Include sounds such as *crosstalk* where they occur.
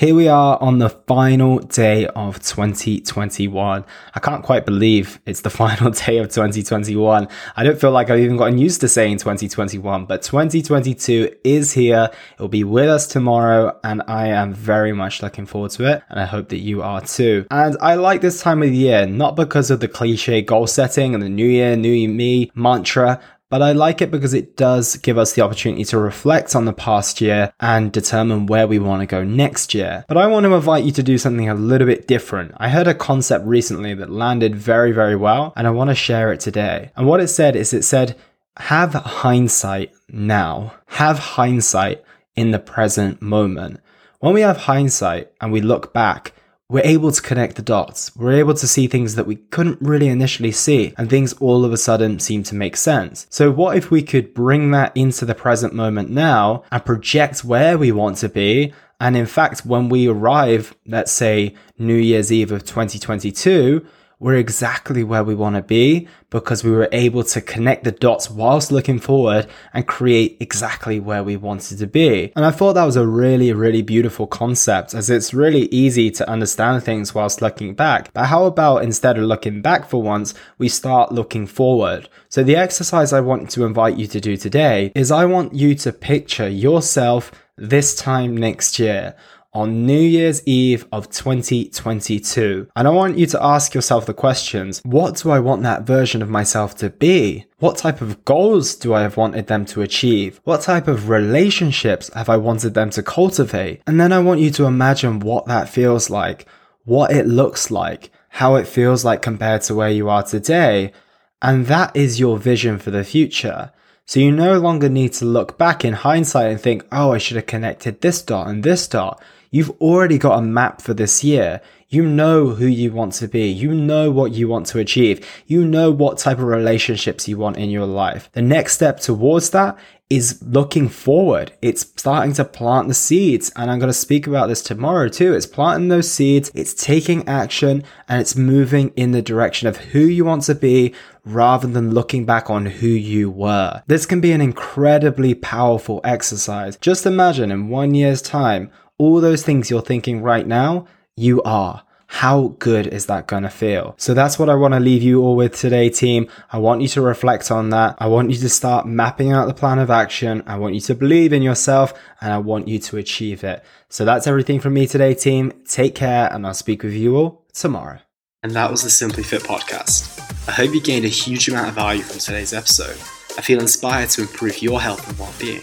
Here we are on the final day of 2021. I can't quite believe it's the *laughs* final day of 2021. I don't feel like I've even gotten used to saying 2021, but 2022 is here. It will be with us tomorrow, and I am very much looking forward to it. And I hope that you are too. And I like this time of year, not because of the cliche goal setting and the new year, new me mantra, but I like it because it does give us the opportunity to reflect on the past year and determine where we want to go next year. But I want to invite you to do something a little bit different. I heard a concept recently that landed very, very well, and I want to share it today. And what it said is it said, have hindsight now. Have hindsight in the present moment. When we have hindsight and we look back, we're able to connect the dots. We're able to see things that we couldn't really initially see, and things all of a sudden seem to make sense. So, what if we could bring that into the present moment now and project where we want to be? And in fact, when we arrive, let's say New Year's Eve of 2022, we're exactly where we want to be because we were able to connect the dots whilst looking forward and create exactly where we wanted to be. And I thought that was a really, really beautiful concept as it's really easy to understand things whilst looking back. But how about instead of looking back for once, we start looking forward? So the exercise I want to invite you to do today is I want you to picture yourself this time next year on New Year's Eve of 2022. And I want you to ask yourself the questions what do I want that version of myself to be? What type of goals do I have wanted them to achieve? What type of relationships have I wanted them to cultivate? And then I want you to imagine what that feels like, what it looks like, how it feels like compared to where you are today. And that is your vision for the future. So you no longer need to look back in hindsight and think, oh, I should have connected this dot and this dot. You've already got a map for this year. You know who you want to be. You know what you want to achieve. You know what type of relationships you want in your life. The next step towards that is looking forward. It's starting to plant the seeds. And I'm going to speak about this tomorrow too. It's planting those seeds, it's taking action, and it's moving in the direction of who you want to be rather than looking back on who you were. This can be an incredibly powerful exercise. Just imagine in one year's time, all those things you're thinking right now, you are. How good is that going to feel? So that's what I want to leave you all with today, team. I want you to reflect on that. I want you to start mapping out the plan of action. I want you to believe in yourself and I want you to achieve it. So that's everything from me today, team. Take care and I'll speak with you all tomorrow. And that was the Simply Fit podcast. I hope you gained a huge amount of value from today's episode. I feel inspired to improve your health and well being.